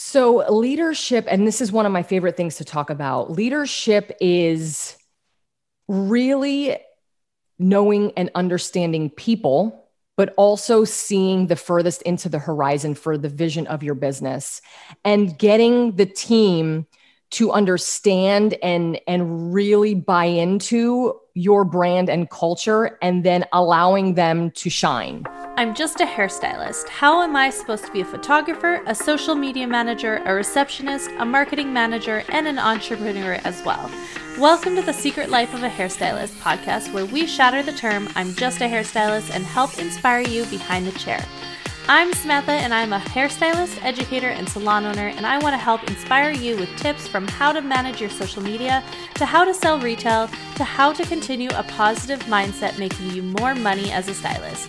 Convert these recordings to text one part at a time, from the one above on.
So, leadership, and this is one of my favorite things to talk about leadership is really knowing and understanding people, but also seeing the furthest into the horizon for the vision of your business and getting the team to understand and and really buy into your brand and culture and then allowing them to shine. I'm just a hairstylist. How am I supposed to be a photographer, a social media manager, a receptionist, a marketing manager, and an entrepreneur as well? Welcome to the Secret Life of a Hairstylist podcast, where we shatter the term I'm just a hairstylist and help inspire you behind the chair. I'm Samantha, and I'm a hairstylist, educator, and salon owner, and I want to help inspire you with tips from how to manage your social media, to how to sell retail, to how to continue a positive mindset making you more money as a stylist.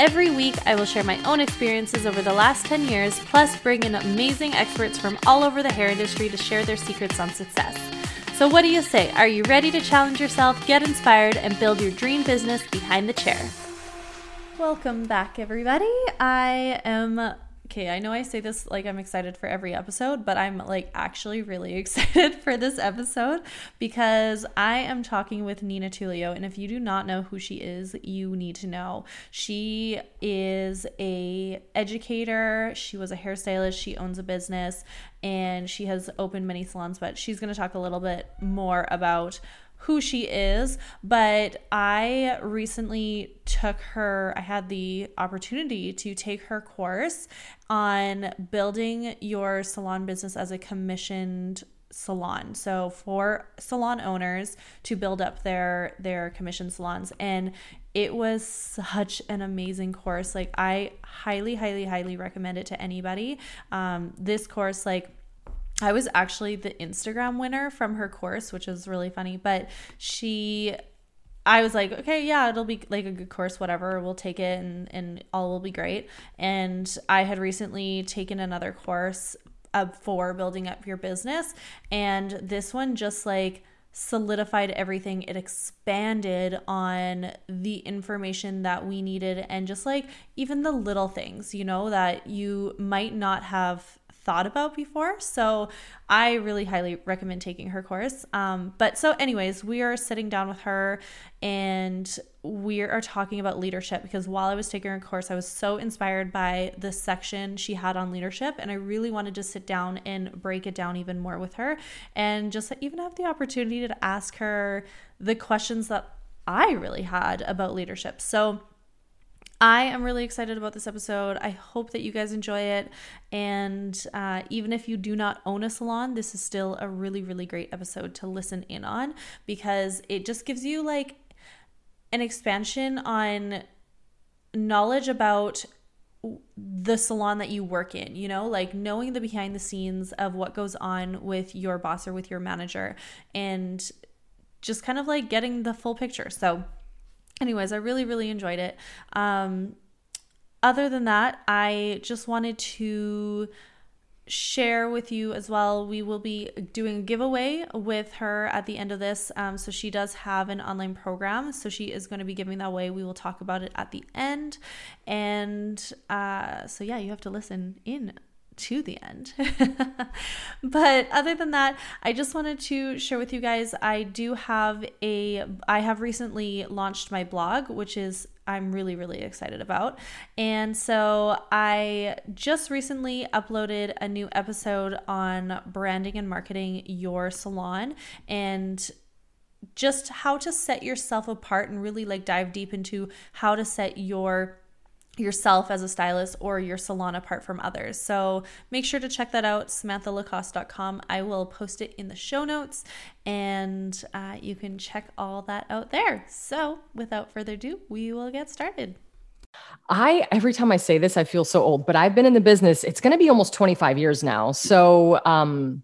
Every week, I will share my own experiences over the last 10 years, plus bring in amazing experts from all over the hair industry to share their secrets on success. So, what do you say? Are you ready to challenge yourself, get inspired, and build your dream business behind the chair? Welcome back, everybody. I am okay. I know I say this like I'm excited for every episode, but I'm like actually really excited for this episode because I am talking with Nina Tulio. And if you do not know who she is, you need to know. She is a educator, she was a hairstylist, she owns a business, and she has opened many salons, but she's going to talk a little bit more about who she is, but I recently took her, I had the opportunity to take her course on building your salon business as a commissioned salon. So for salon owners to build up their their commission salons and it was such an amazing course. Like I highly highly highly recommend it to anybody. Um this course like I was actually the Instagram winner from her course, which was really funny. But she, I was like, okay, yeah, it'll be like a good course, whatever. We'll take it and, and all will be great. And I had recently taken another course for building up your business. And this one just like, solidified everything. It expanded on the information that we needed and just like even the little things, you know, that you might not have thought about before. So I really highly recommend taking her course. Um, but so, anyways, we are sitting down with her and we are talking about leadership because while I was taking her course, I was so inspired by the section she had on leadership. And I really wanted to sit down and break it down even more with her and just even have the opportunity to ask her the questions that I really had about leadership. So, I am really excited about this episode. I hope that you guys enjoy it. And uh, even if you do not own a salon, this is still a really, really great episode to listen in on because it just gives you like an expansion on knowledge about the salon that you work in, you know, like knowing the behind the scenes of what goes on with your boss or with your manager and just kind of like getting the full picture. So, anyways, I really, really enjoyed it. Um, other than that, I just wanted to share with you as well. We will be doing a giveaway with her at the end of this. Um, so she does have an online program. So she is going to be giving that away. We will talk about it at the end. And uh, so, yeah, you have to listen in to the end. but other than that, I just wanted to share with you guys I do have a I have recently launched my blog, which is I'm really really excited about. And so I just recently uploaded a new episode on branding and marketing your salon and just how to set yourself apart and really like dive deep into how to set your yourself as a stylist or your salon apart from others. So make sure to check that out, samanthalacoste.com. I will post it in the show notes and uh, you can check all that out there. So without further ado, we will get started. I every time I say this, I feel so old, but I've been in the business. It's going to be almost 25 years now. So, um,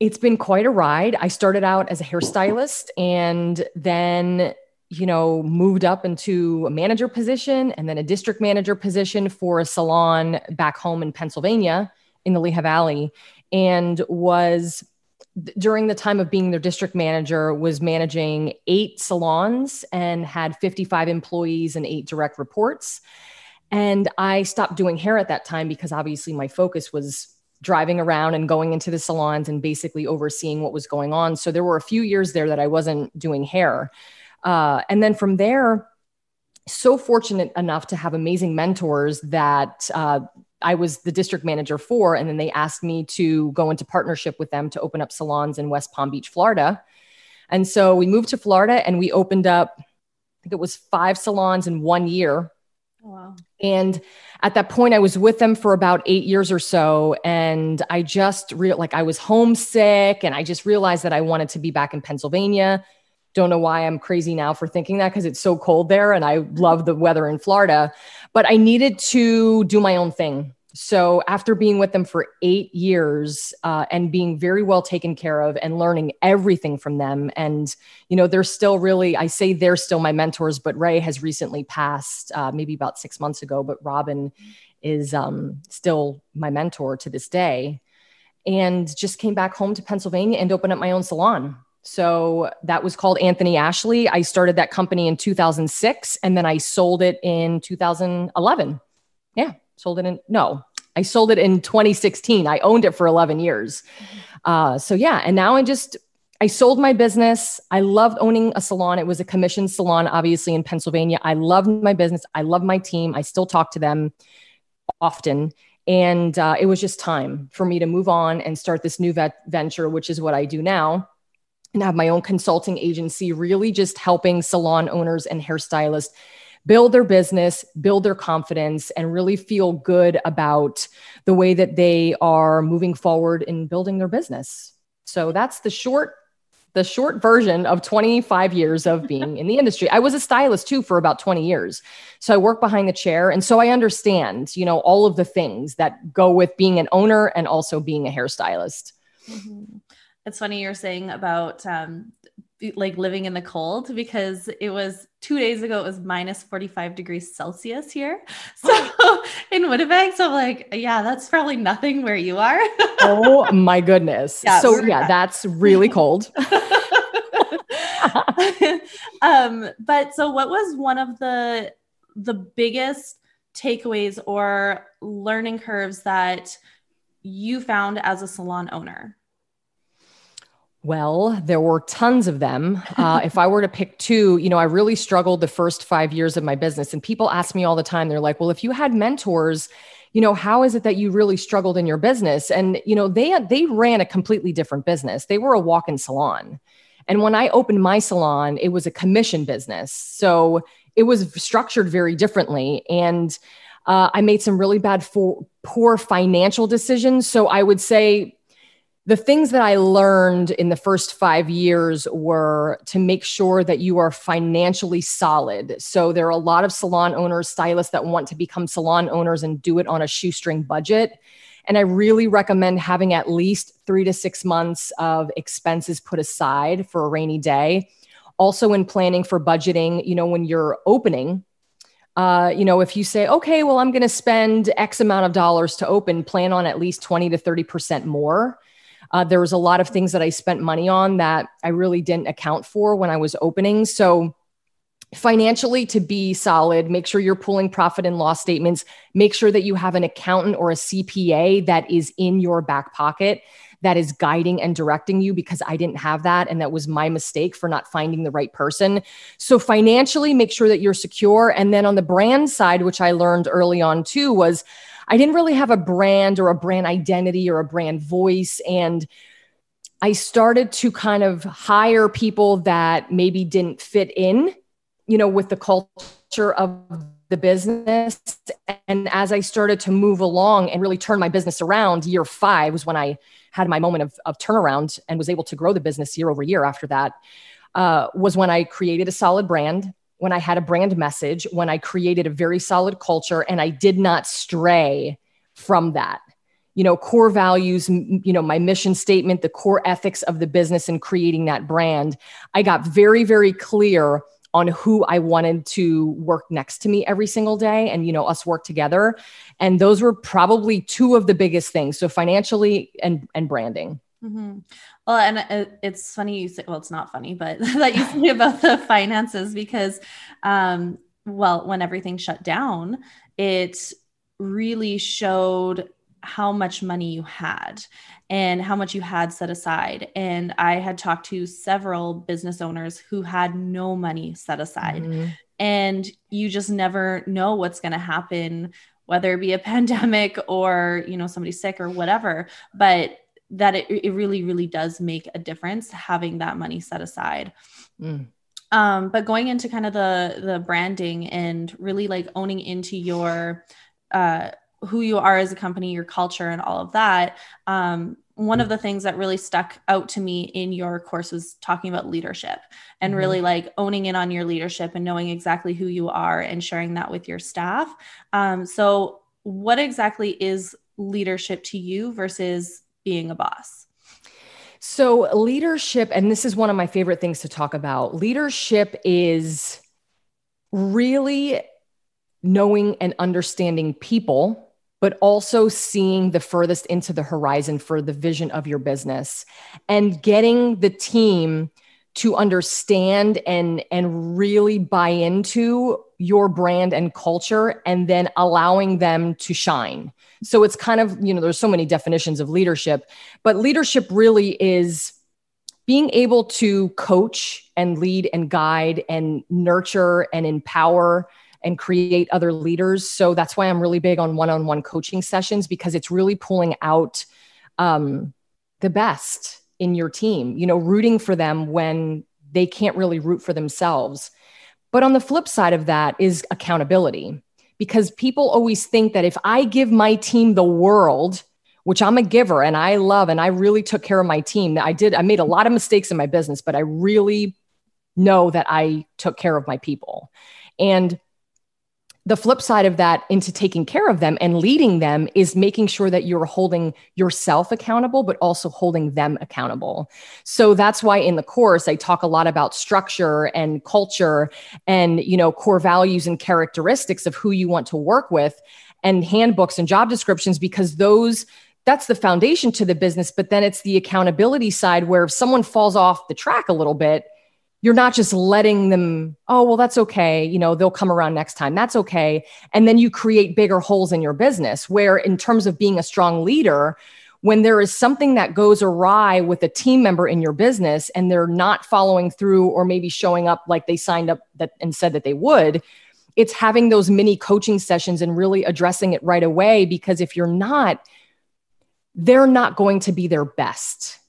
it's been quite a ride. I started out as a hairstylist and then you know, moved up into a manager position and then a district manager position for a salon back home in Pennsylvania in the Lehigh Valley and was during the time of being their district manager was managing eight salons and had 55 employees and eight direct reports and i stopped doing hair at that time because obviously my focus was driving around and going into the salons and basically overseeing what was going on. So there were a few years there that I wasn't doing hair. Uh, and then from there, so fortunate enough to have amazing mentors that uh, I was the district manager for. And then they asked me to go into partnership with them to open up salons in West Palm Beach, Florida. And so we moved to Florida and we opened up, I think it was five salons in one year. Oh, wow. And at that point, I was with them for about eight years or so. And I just real like I was homesick and I just realized that I wanted to be back in Pennsylvania. Don't know why I'm crazy now for thinking that because it's so cold there and I love the weather in Florida. But I needed to do my own thing. So after being with them for eight years uh, and being very well taken care of and learning everything from them, and you know they're still really I say they're still my mentors, but Ray has recently passed uh, maybe about six months ago, but Robin is um, still my mentor to this day, and just came back home to Pennsylvania and opened up my own salon. So that was called Anthony Ashley. I started that company in 2006 and then I sold it in 2011. Yeah sold it in no i sold it in 2016 i owned it for 11 years. Uh, so yeah and now i just i sold my business. I loved owning a salon. It was a commissioned salon obviously in pennsylvania. I loved my business. I love my team. I still talk to them often. And uh, it was just time for me to move on and start this new vet- venture which is what i do now and have my own consulting agency really just helping salon owners and hairstylists build their business, build their confidence, and really feel good about the way that they are moving forward in building their business. So that's the short the short version of 25 years of being in the industry. I was a stylist too for about 20 years. So I work behind the chair and so I understand, you know, all of the things that go with being an owner and also being a hairstylist. Mm-hmm. It's funny you're saying about um, like living in the cold because it was two days ago it was minus 45 degrees celsius here. So in winnipeg so I'm like yeah that's probably nothing where you are. Oh my goodness. Yeah, so yeah that's really cold. Um but so what was one of the the biggest takeaways or learning curves that you found as a salon owner well, there were tons of them. Uh, if I were to pick two, you know, I really struggled the first five years of my business. And people ask me all the time, they're like, well, if you had mentors, you know, how is it that you really struggled in your business? And, you know, they, they ran a completely different business. They were a walk in salon. And when I opened my salon, it was a commission business. So it was structured very differently. And uh, I made some really bad, for, poor financial decisions. So I would say, the things that I learned in the first five years were to make sure that you are financially solid. So there are a lot of salon owners, stylists that want to become salon owners and do it on a shoestring budget. And I really recommend having at least three to six months of expenses put aside for a rainy day. Also, in planning for budgeting, you know, when you're opening, uh, you know, if you say, okay, well, I'm going to spend X amount of dollars to open, plan on at least 20 to 30% more uh, there was a lot of things that I spent money on that I really didn't account for when I was opening. So, financially, to be solid, make sure you're pulling profit and loss statements. Make sure that you have an accountant or a CPA that is in your back pocket that is guiding and directing you because I didn't have that. And that was my mistake for not finding the right person. So, financially, make sure that you're secure. And then on the brand side, which I learned early on too, was I didn't really have a brand or a brand identity or a brand voice. And I started to kind of hire people that maybe didn't fit in, you know, with the culture of the business. And as I started to move along and really turn my business around, year five was when I had my moment of, of turnaround and was able to grow the business year over year after that. Uh, was when I created a solid brand when I had a brand message, when I created a very solid culture and I did not stray from that. You know, core values, you know, my mission statement, the core ethics of the business and creating that brand. I got very, very clear on who I wanted to work next to me every single day and, you know, us work together. And those were probably two of the biggest things. So financially and, and branding. Mm-hmm. Well, and it's funny you say, well, it's not funny, but that you say about the finances because, um, well, when everything shut down, it really showed how much money you had and how much you had set aside. And I had talked to several business owners who had no money set aside. Mm-hmm. And you just never know what's going to happen whether it be a pandemic or you know somebody sick or whatever but that it, it really really does make a difference having that money set aside mm. um, but going into kind of the the branding and really like owning into your uh, who you are as a company your culture and all of that um, one of the things that really stuck out to me in your course was talking about leadership and mm-hmm. really like owning in on your leadership and knowing exactly who you are and sharing that with your staff um, so what exactly is leadership to you versus being a boss? So, leadership, and this is one of my favorite things to talk about leadership is really knowing and understanding people, but also seeing the furthest into the horizon for the vision of your business and getting the team to understand and and really buy into your brand and culture and then allowing them to shine so it's kind of you know there's so many definitions of leadership but leadership really is being able to coach and lead and guide and nurture and empower and create other leaders so that's why i'm really big on one-on-one coaching sessions because it's really pulling out um, the best in your team, you know, rooting for them when they can't really root for themselves. But on the flip side of that is accountability, because people always think that if I give my team the world, which I'm a giver and I love, and I really took care of my team. I did, I made a lot of mistakes in my business, but I really know that I took care of my people. And the flip side of that into taking care of them and leading them is making sure that you're holding yourself accountable but also holding them accountable. So that's why in the course i talk a lot about structure and culture and you know core values and characteristics of who you want to work with and handbooks and job descriptions because those that's the foundation to the business. But then it's the accountability side where if someone falls off the track a little bit you're not just letting them, oh, well, that's okay. You know, they'll come around next time. That's okay. And then you create bigger holes in your business where, in terms of being a strong leader, when there is something that goes awry with a team member in your business and they're not following through or maybe showing up like they signed up that and said that they would, it's having those mini coaching sessions and really addressing it right away because if you're not, they're not going to be their best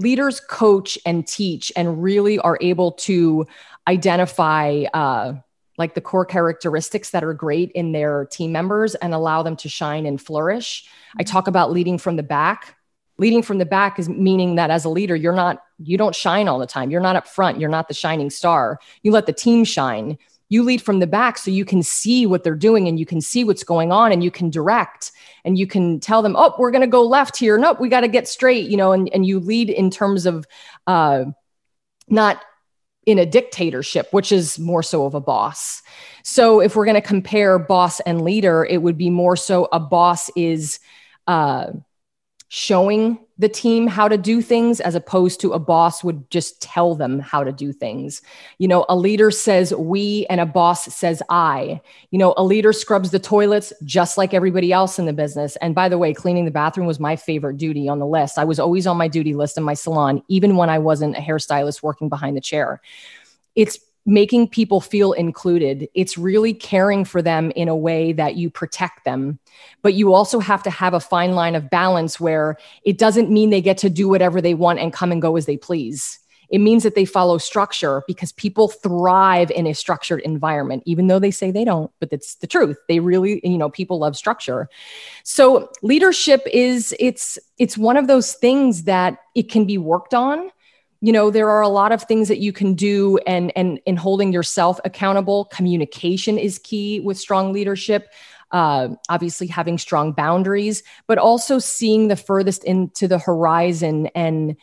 leaders coach and teach and really are able to identify uh, like the core characteristics that are great in their team members and allow them to shine and flourish. I talk about leading from the back. Leading from the back is meaning that as a leader, you're not, you don't shine all the time. You're not up front. You're not the shining star. You let the team shine. You lead from the back so you can see what they're doing and you can see what's going on and you can direct and you can tell them, oh, we're going to go left here. Nope, we got to get straight, you know, and, and you lead in terms of uh, not in a dictatorship, which is more so of a boss. So if we're going to compare boss and leader, it would be more so a boss is uh, showing the team how to do things as opposed to a boss would just tell them how to do things. You know, a leader says we and a boss says I. You know, a leader scrubs the toilets just like everybody else in the business. And by the way, cleaning the bathroom was my favorite duty on the list. I was always on my duty list in my salon, even when I wasn't a hairstylist working behind the chair. It's making people feel included. It's really caring for them in a way that you protect them. But you also have to have a fine line of balance where it doesn't mean they get to do whatever they want and come and go as they please. It means that they follow structure because people thrive in a structured environment, even though they say they don't, but it's the truth. They really, you know, people love structure. So leadership is it's it's one of those things that it can be worked on you know there are a lot of things that you can do and and in holding yourself accountable. Communication is key with strong leadership uh, obviously having strong boundaries but also seeing the furthest into the horizon and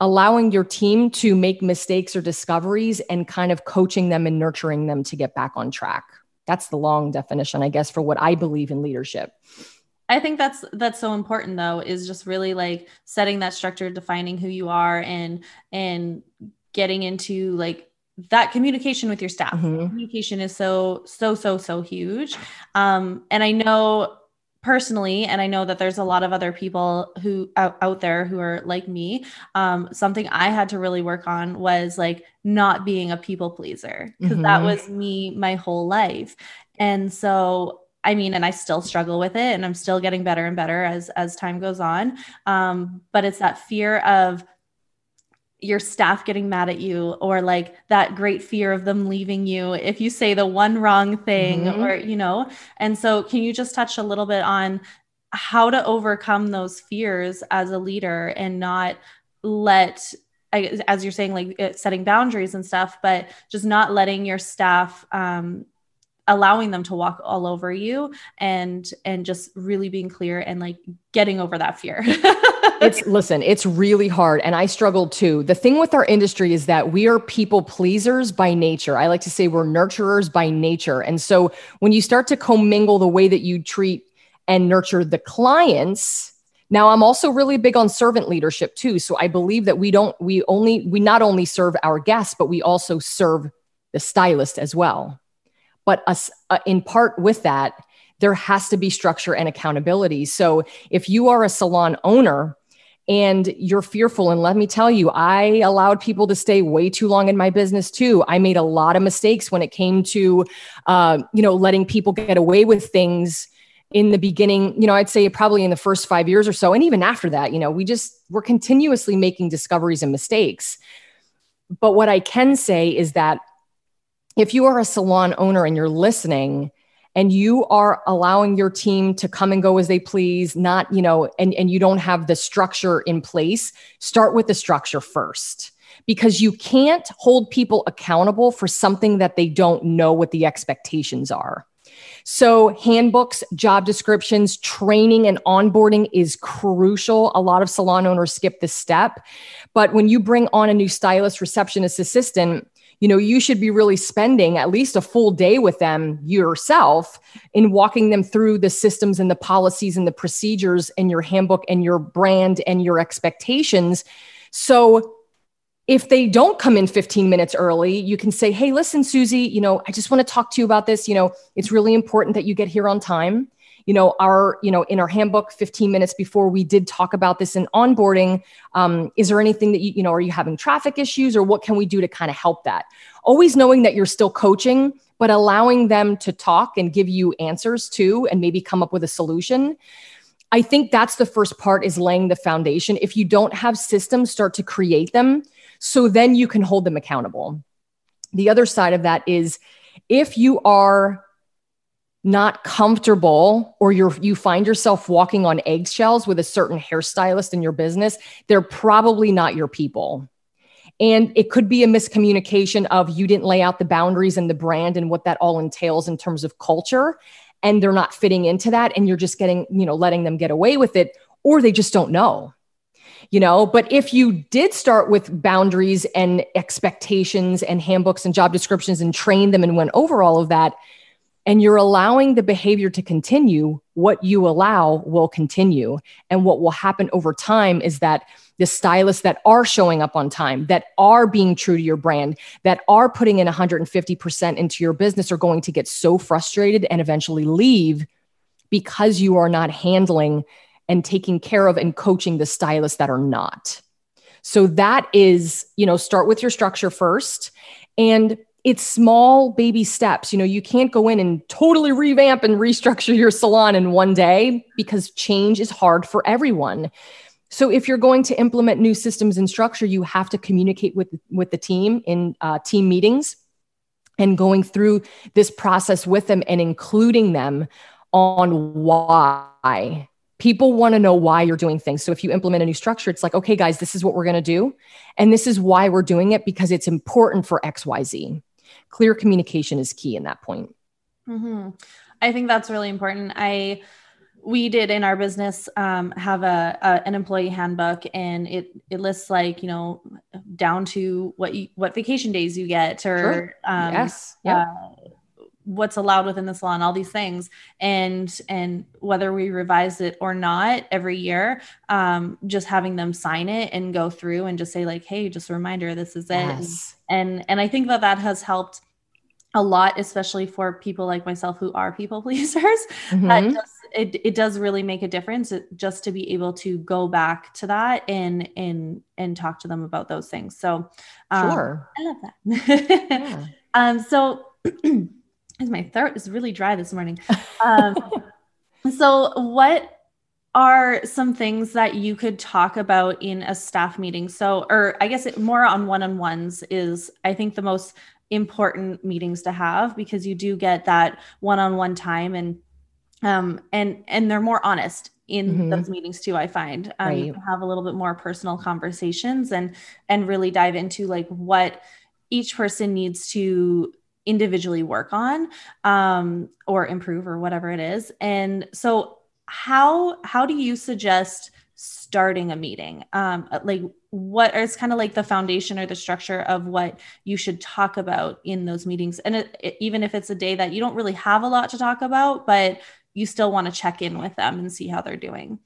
allowing your team to make mistakes or discoveries and kind of coaching them and nurturing them to get back on track. That's the long definition i guess for what i believe in leadership I think that's that's so important though is just really like setting that structure defining who you are and and getting into like that communication with your staff. Mm-hmm. Communication is so so so so huge. Um and I know personally and i know that there's a lot of other people who out, out there who are like me um, something i had to really work on was like not being a people pleaser because mm-hmm. that was me my whole life and so I mean, and I still struggle with it and I'm still getting better and better as as time goes on. Um, but it's that fear of your staff getting mad at you or like that great fear of them leaving you if you say the one wrong thing mm-hmm. or you know and so can you just touch a little bit on how to overcome those fears as a leader and not let as you're saying like setting boundaries and stuff but just not letting your staff um, allowing them to walk all over you and and just really being clear and like getting over that fear. It's listen it's really hard and i struggle too. The thing with our industry is that we are people pleasers by nature. I like to say we're nurturers by nature and so when you start to commingle the way that you treat and nurture the clients now i'm also really big on servant leadership too so i believe that we don't we only we not only serve our guests but we also serve the stylist as well but us, uh, in part with that, there has to be structure and accountability. So if you are a salon owner, and you're fearful. And let me tell you, I allowed people to stay way too long in my business too. I made a lot of mistakes when it came to, uh, you know, letting people get away with things in the beginning. You know, I'd say probably in the first five years or so, and even after that, you know, we just we're continuously making discoveries and mistakes. But what I can say is that if you are a salon owner and you're listening and you are allowing your team to come and go as they please not you know and, and you don't have the structure in place start with the structure first because you can't hold people accountable for something that they don't know what the expectations are so, handbooks, job descriptions, training, and onboarding is crucial. A lot of salon owners skip this step. But when you bring on a new stylist, receptionist, assistant, you know you should be really spending at least a full day with them yourself in walking them through the systems and the policies and the procedures and your handbook and your brand and your expectations so if they don't come in 15 minutes early, you can say, Hey, listen, Susie, you know, I just want to talk to you about this. You know, it's really important that you get here on time you know our you know in our handbook 15 minutes before we did talk about this in onboarding um, is there anything that you you know are you having traffic issues or what can we do to kind of help that? Always knowing that you're still coaching but allowing them to talk and give you answers too and maybe come up with a solution. I think that's the first part is laying the foundation. If you don't have systems start to create them so then you can hold them accountable. The other side of that is if you are not comfortable or you're you find yourself walking on eggshells with a certain hairstylist in your business they're probably not your people. And it could be a miscommunication of you didn't lay out the boundaries and the brand and what that all entails in terms of culture and they're not fitting into that and you're just getting you know letting them get away with it or they just don't know you know? But if you did start with boundaries and expectations and handbooks and job descriptions and trained them and went over all of that and you're allowing the behavior to continue, what you allow will continue. And what will happen over time is that the stylists that are showing up on time, that are being true to your brand, that are putting in 150% into your business are going to get so frustrated and eventually leave because you are not handling and taking care of and coaching the stylists that are not. So that is, you know, start with your structure first and it's small baby steps. You know, you can't go in and totally revamp and restructure your salon in one day because change is hard for everyone. So if you're going to implement new systems and structure, you have to communicate with with the team in uh, team meetings and going through this process with them and including them on why people want to know why you're doing things. So if you implement a new structure, it's like, okay, guys, this is what we're going to do. And this is why we're doing it because it's important for XYZ clear communication is key in that point. Mm-hmm. I think that's really important. I we did in our business um, have a, a, an employee handbook and it it lists like you know down to what you, what vacation days you get or sure. um, yes yeah. Uh, what's allowed within the salon all these things and and whether we revise it or not every year um, just having them sign it and go through and just say like hey just a reminder this is it yes. and and i think that that has helped a lot especially for people like myself who are people pleasers mm-hmm. that just it, it does really make a difference just to be able to go back to that and and and talk to them about those things so um, sure i love that yeah. um so my throat is really dry this morning um so what are some things that you could talk about in a staff meeting so or i guess it, more on one-on-ones is i think the most important meetings to have because you do get that one-on-one time and um, and and they're more honest in mm-hmm. those meetings too i find um, right. you can have a little bit more personal conversations and and really dive into like what each person needs to individually work on um, or improve or whatever it is and so how how do you suggest starting a meeting um, like what is kind of like the foundation or the structure of what you should talk about in those meetings and it, it, even if it's a day that you don't really have a lot to talk about but you still want to check in with them and see how they're doing.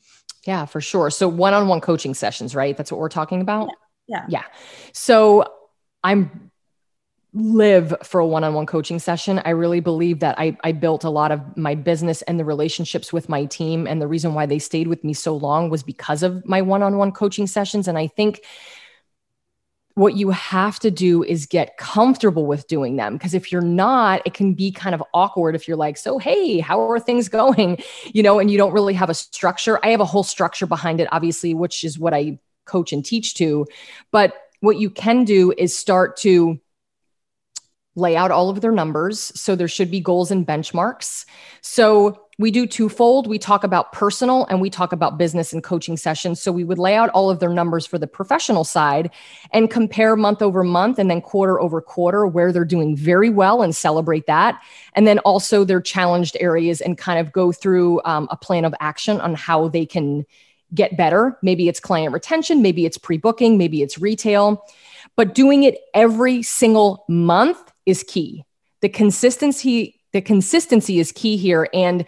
Yeah, for sure. So one on one coaching sessions, right? That's what we're talking about. Yeah. Yeah. yeah. So I'm live for a one-on-one coaching session i really believe that I, I built a lot of my business and the relationships with my team. And the reason why they stayed with me so long was because of my one-on-one coaching sessions. And i think what you have to do is get comfortable with doing them. Because if you're not it can be kind of awkward if you're like so hey how are things going? You know and you don't really have a structure. I have a whole structure behind it obviously which is what i coach and teach to. But what you can do is start to lay out all of their numbers so there should be goals and benchmarks so we do twofold. We talk about personal and we talk about business and coaching sessions. So we would lay out all of their numbers for the professional side and compare month over month and then quarter over quarter where they're doing very well and celebrate that. And then also their challenged areas and kind of go through um, a plan of action on how they can get better. Maybe it's client retention, maybe it's pre booking, maybe it's retail. But doing it every single month is key. The consistency the consistency is key here and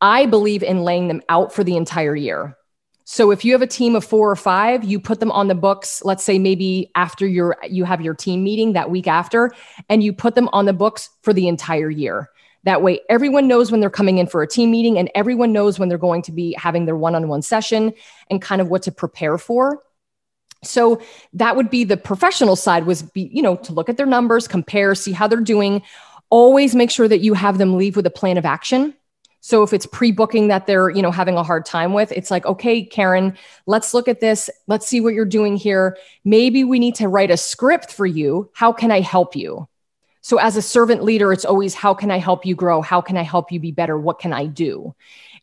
I believe in laying them out for the entire year. So if you have a team of 4 or 5, you put them on the books, let's say maybe after your you have your team meeting that week after and you put them on the books for the entire year. That way everyone knows when they're coming in for a team meeting and everyone knows when they're going to be having their one-on-one session and kind of what to prepare for. So that would be the professional side was be, you know, to look at their numbers, compare, see how they're doing. Always make sure that you have them leave with a plan of action so if it's pre-booking that they're, you know, having a hard time with, it's like, okay, Karen, let's look at this. Let's see what you're doing here. Maybe we need to write a script for you. How can I help you? So as a servant leader, it's always how can I help you grow? How can I help you be better? What can I do?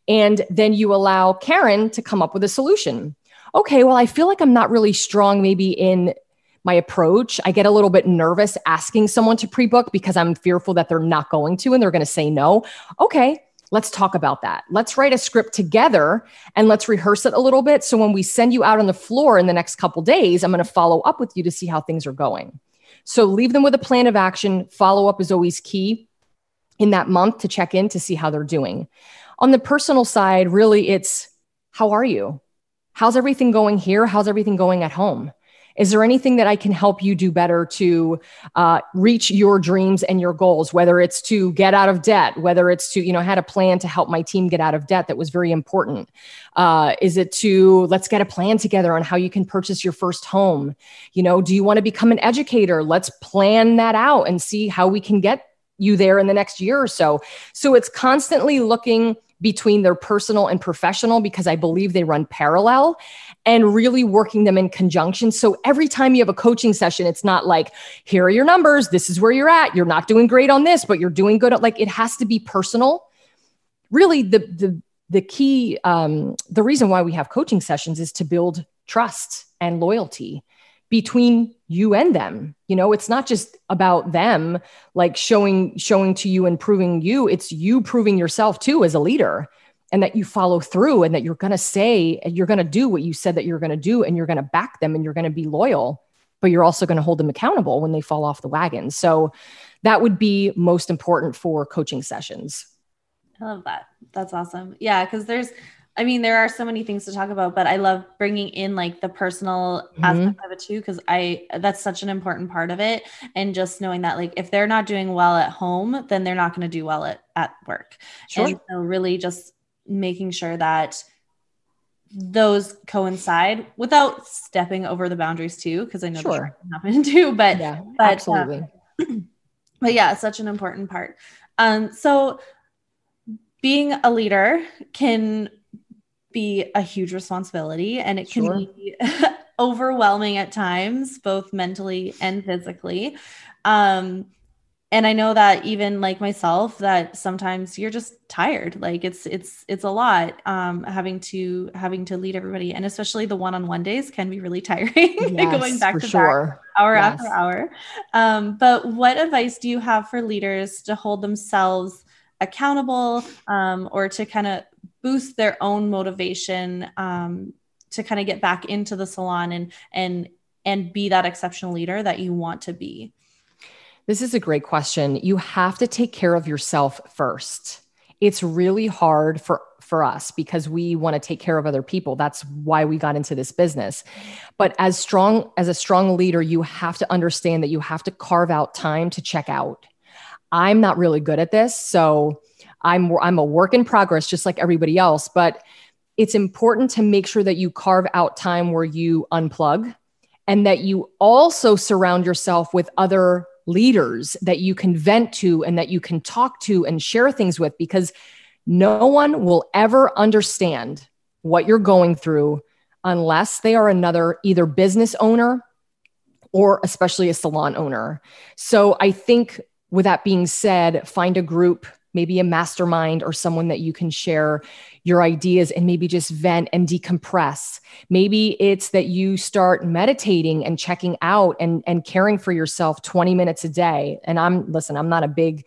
And then you allow Karen to come up with a solution. Okay, well, I feel like I'm not really strong maybe in my approach. I get a little bit nervous asking someone to pre book because I'm fearful that they're not going to and they're going to say no. Okay, Let's talk about that. Let's write a script together and let's rehearse it a little bit. So when we send you out on the floor in the next couple days, I'm going to follow up with you to see how things are going. So leave them with a plan of action. Follow up is always key in that month to check in to see how they're doing. On the personal side, really, it's how are you? How's everything going here? How's everything going at home? Is there anything that I can help you do better to uh, reach your dreams and your goals? Whether it's to get out of debt, whether it's to, you know, had a plan to help my team get out of debt that was very important. Uh, is it to let's get a plan together on how you can purchase your first home? You know, do you want to become an educator? Let's plan that out and see how we can get you there in the next year or so. So it's constantly looking between their personal and professional because I believe they run parallel and really working them in conjunction. So every time you have a coaching session, it's not like, here are your numbers, this is where you're at. You're not doing great on this, but you're doing good. Like it has to be personal. Really, the the the key, um, the reason why we have coaching sessions is to build trust and loyalty between you and them. You know it's not just about them like showing showing to you and proving you. It's you proving yourself too as a leader and that you follow through and that you're going to say and you're going to do what you said that you're going to do and you're going to back them and you're going to be loyal but you're also going to hold them accountable when they fall off the wagon. So that would be most important for coaching sessions. I love that. That's awesome. Yeah because there's I mean, there are so many things to talk about, but I love bringing in like the personal mm-hmm. aspect of it too, because I that's such an important part of it. And just knowing that, like, if they're not doing well at home, then they're not going to do well at, at work. Sure. And so, really, just making sure that those coincide without stepping over the boundaries too because i know sure. that can happen too but yeah but, absolutely uh, but yeah such an important part um so being a leader can be a huge responsibility and it can sure. be overwhelming at times both mentally and physically um and i know that even like myself that sometimes you're just tired like it's it's it's a lot um having to having to lead everybody and especially the one-on-one days can be really tiring yes, going back to sure. back hour yes. after hour um but what advice do you have for leaders to hold themselves accountable um or to kind of boost their own motivation um to kind of get back into the salon and and and be that exceptional leader that you want to be this is a great question. You have to take care of yourself first. It's really hard for for us because we want to take care of other people. That's why we got into this business. But as strong as a strong leader, you have to understand that you have to carve out time to check out. I'm not really good at this, so I'm I'm a work in progress just like everybody else, but it's important to make sure that you carve out time where you unplug and that you also surround yourself with other leaders that you can vent to and that you can talk to and share things with because no one will ever understand what you're going through unless they are another either business owner or especially a salon owner. So I think with that being said, find a group maybe a mastermind or someone that you can share your ideas and maybe just vent and decompress. Maybe it's that you start meditating and checking out and, and caring for yourself 20 minutes a day. And I'm, listen, I'm not a big,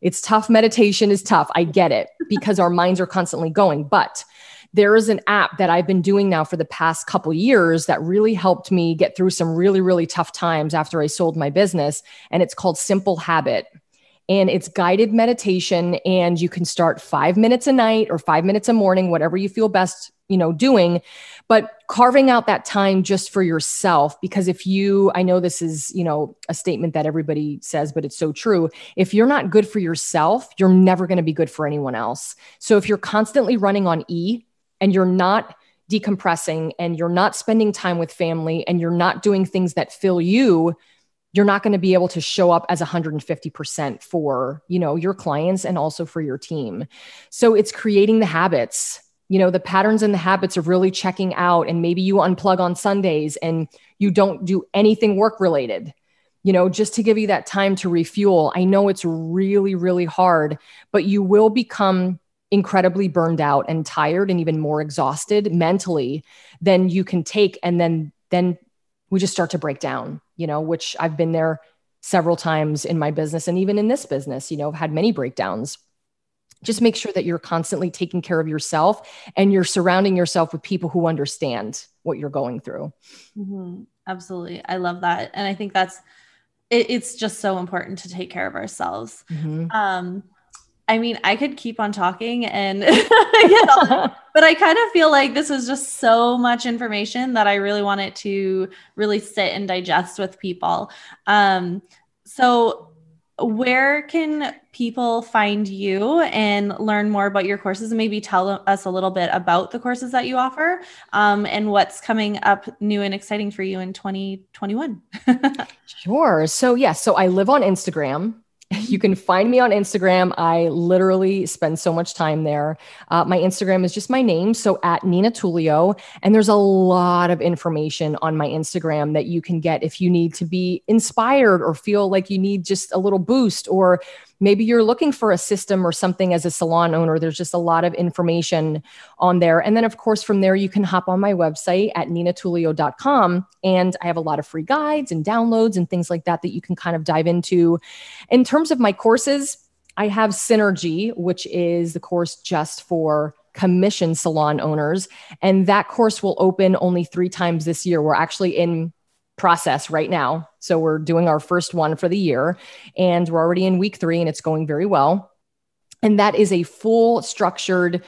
it's tough. Meditation is tough. I get it because our minds are constantly going. But there is an app that I've been doing now for the past couple years that really helped me get through some really, really tough times after I sold my business. And it's called Simple Habit and it's guided meditation and you can start 5 minutes a night or 5 minutes a morning whatever you feel best you know doing but carving out that time just for yourself because if you i know this is you know a statement that everybody says but it's so true if you're not good for yourself you're never going to be good for anyone else so if you're constantly running on e and you're not decompressing and you're not spending time with family and you're not doing things that fill you you're not going to be able to show up as 150% for you know your clients and also for your team. So it's creating the habits you know the patterns and the habits of really checking out and maybe you unplug on sundays and you don't do anything work related you know just to give you that time to refuel. I know it's really really hard but you will become incredibly burned out and tired and even more exhausted mentally than you can take and then then we just start to break down, you know, which I've been there several times in my business and even in this business, you know, I've had many breakdowns. Just make sure that you're constantly taking care of yourself and you're surrounding yourself with people who understand what you're going through. Mm-hmm. Absolutely. I love that. And I think that's, it, it's just so important to take care of ourselves. Mm-hmm. Um, I mean, I could keep on talking and but I kind of feel like this was just so much information that I really wanted to really sit and digest with people. Um, so where can people find you and learn more about your courses? And maybe tell us a little bit about the courses that you offer um, and what's coming up new and exciting for you in 2021 sure. So yes yeah, so i live on instagram you can find me on Instagram. I literally spend so much time there. Uh, my Instagram is just my name, so at Nina Tulio. And there's a lot of information on my Instagram that you can get if you need to be inspired or feel like you need just a little boost or maybe you're looking for a system or something as a salon owner. There's just a lot of information on there. And then, of course, from there, you can hop on my website at ninatulio.com. And I have a lot of free guides and downloads and things like that that you can kind of dive into. In terms of my courses, I have Synergy, which is the course just for commission salon owners. And that course will open only three times this year. We're actually in process right now. So we're doing our first one for the year and we're already in week three and it's going very well. And that is a full structured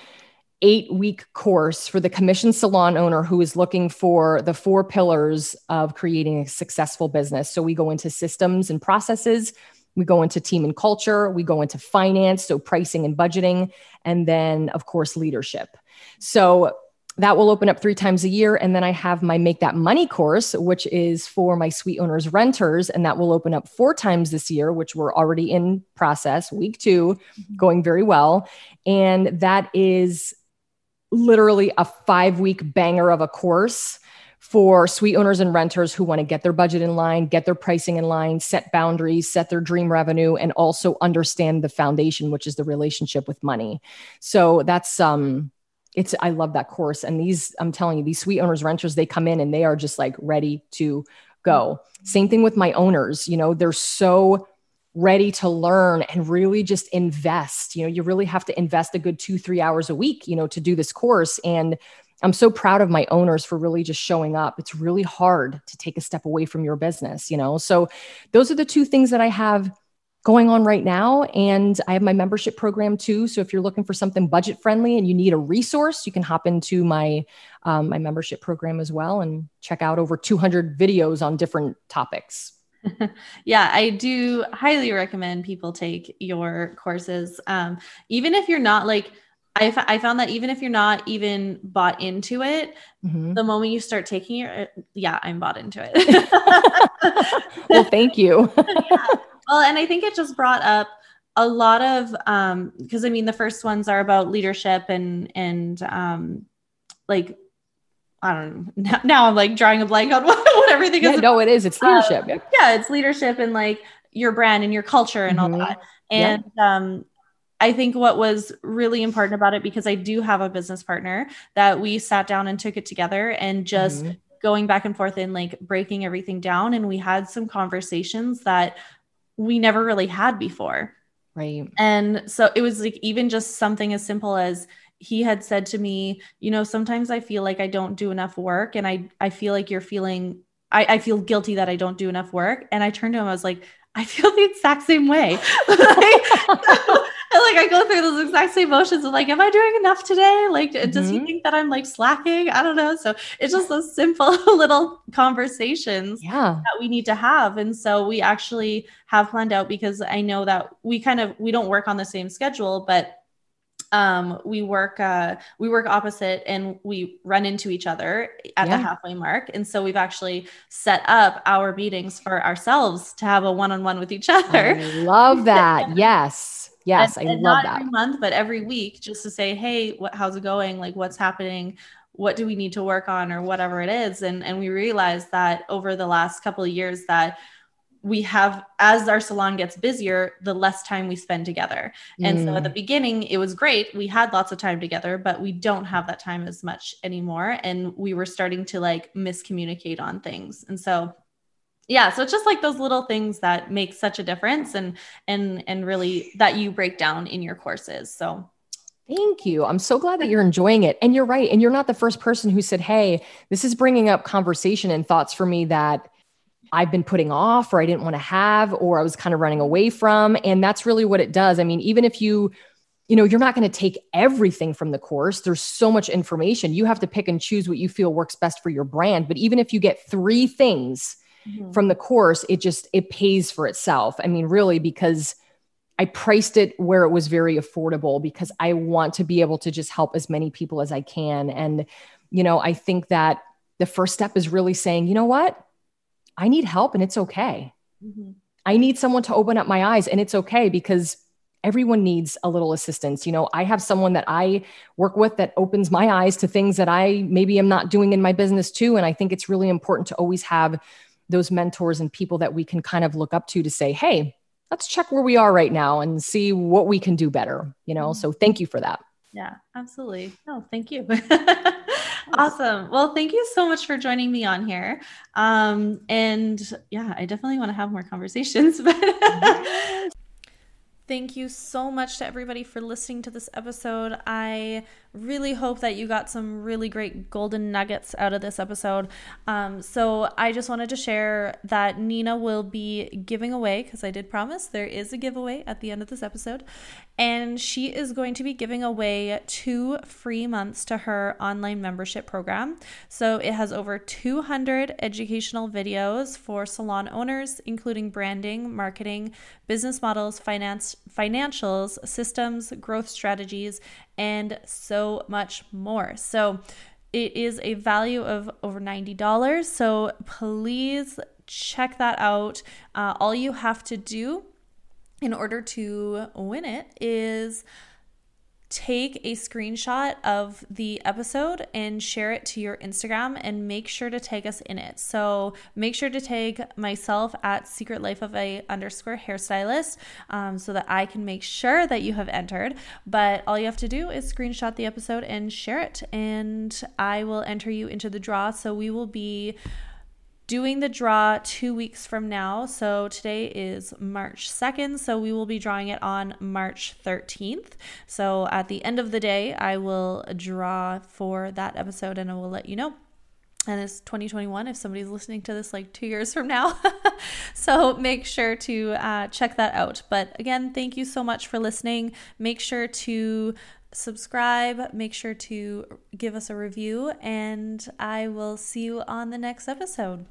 eight week course for the commission salon owner who is looking for the four pillars of creating a successful business. So we go into systems and processes, We go into team and culture, we go into finance, so pricing and budgeting, and then, of course, leadership. So that will open up three times a year. And then I have my Make That Money course, which is for my suite owners renters. And that will open up four times this year, which we're already in process, week 2 mm-hmm. going very well. And that is literally a five week banger of a course for suite owners and renters who want to get their budget in line, get their pricing in line, set boundaries, set their dream revenue, and also understand the foundation, which is the relationship with money. So that's um it's I love that course. And these, I'm telling you, these suite owners, renters, they come in and they are just like ready to go. Mm-hmm. Same thing with my owners, you know, they're so ready to learn and really just invest. You know, you really have to invest a good two, three hours a week, you know, to do this course. And I'm so proud of my owners for really just showing up. It's really hard to take a step away from your business, you know? So those are the two things that I have going on right now. And I have my membership program too. So if you're looking for something budget friendly and you need a resource, you can hop into my um, my membership program as well and check out over 200 videos on different topics. yeah, I do highly recommend people take your courses. Um, even if you're not like I, f- I found that even if you're not even bought into it, mm-hmm. the moment you start taking it, yeah, I'm bought into it. well, thank you. yeah. Well, and I think it just brought up a lot of um because I mean the first ones are about leadership and and um like I don't know. Now, now I'm like drawing a blank on what, what everything yeah, is. No, it is. It's leadership. Um, yeah, it's leadership and like your brand and your culture and mm-hmm. all that. And yeah. um I think what was really important about it because I do have a business partner that we sat down and took it together and just mm-hmm. going back and forth and like breaking everything down. And we had some conversations that we never really had before. Right. And so it was like even just something as simple as he had said to me, you know, sometimes I feel like I don't do enough work and I I feel like you're feeling I, I feel guilty that I don't do enough work. And I turned to him, I was like, I feel the exact same way. like, like I go through those exact same motions of like, am I doing enough today? Like, mm-hmm. does he mm-hmm. think that I'm like slacking? I don't know. So it's just those simple little conversations yeah. that we need to have. And so we actually have planned out because I know that we kind of we don't work on the same schedule, but um, we work uh, we work opposite and we run into each other at yeah. the halfway mark and so we've actually set up our meetings for ourselves to have a one-on-one with each other I love that yes Yes, and, I and love that. Every month, but every week, just to say, hey, what, how's it going? Like, what's happening? What do we need to work on, or whatever it is? And and we realized that over the last couple of years that we have as our salon gets busier the less time we spend together and mm. so at the mm. beginning it was great we had lots of time together but we don't have that time as much anymore and we were starting to like miscommunicate on things and so yeah so it's just like those little things that make such a difference and and and really that you break down in your courses so Thank you. I'm so glad that you're enjoying it. And you're right. And you're not the first person who said, Hey, this is bringing up conversation and thoughts for me that I've been putting off or I didn't want to have or I was kind of running away from. And that's really what it does. I mean, even if you, you know, you're not going to take everything from the course, there's so much information. You have to pick and choose what you feel works best for your brand. But even if you get three things mm-hmm. from the course, it just it pays for itself. I mean, really, because I priced it where it was very affordable because I want to be able to just help as many people as I can. And, you know, I think that the first step is really saying, you know what? I need help and it's okay. Mm-hmm. I need someone to open up my eyes and it's okay because everyone needs a little assistance. You know, I have someone that I work with that opens my eyes to things that I maybe am not doing in my business too. And I think it's really important to always have those mentors and people that we can kind of look up to to say, hey, let's check where we are right now and see what we can do better. You know, so thank you for that. Yeah, absolutely. No, thank you. awesome. Well, thank you so much for joining me on here. Um, and yeah, I definitely want to have more conversations. But Thank you so much to everybody for listening to this episode. I really hope that you got some really great golden nuggets out of this episode. Um, so I just wanted to share that Nina will be giving away, because I did promise there is a giveaway at the end of this episode. And she is going to be giving away two free months to her online membership program. So it has over 200 educational videos for salon owners, including branding, marketing, business models, finance, financials, systems, growth strategies, and so much more. So it is a value of over $90. So please check that out. Uh, all you have to do in order to win it is take a screenshot of the episode and share it to your Instagram and make sure to tag us in it. So make sure to tag myself at Secret Life of a underscore hairstylist um, so that I can make sure that you have entered. But all you have to do is screenshot the episode and share it, and I will enter you into the draw. So we will be doing the draw two weeks from now. So today is March 2nd. So we will be drawing it on March 13th. So at the end of the day, I will draw for that episode and I will let you know. And it's 2021 if somebody's listening to this like two years from now. so make sure to uh, check that out. But again, thank you so much for listening. Make sure to subscribe, make sure to give us a review, and I will see you on the next episode.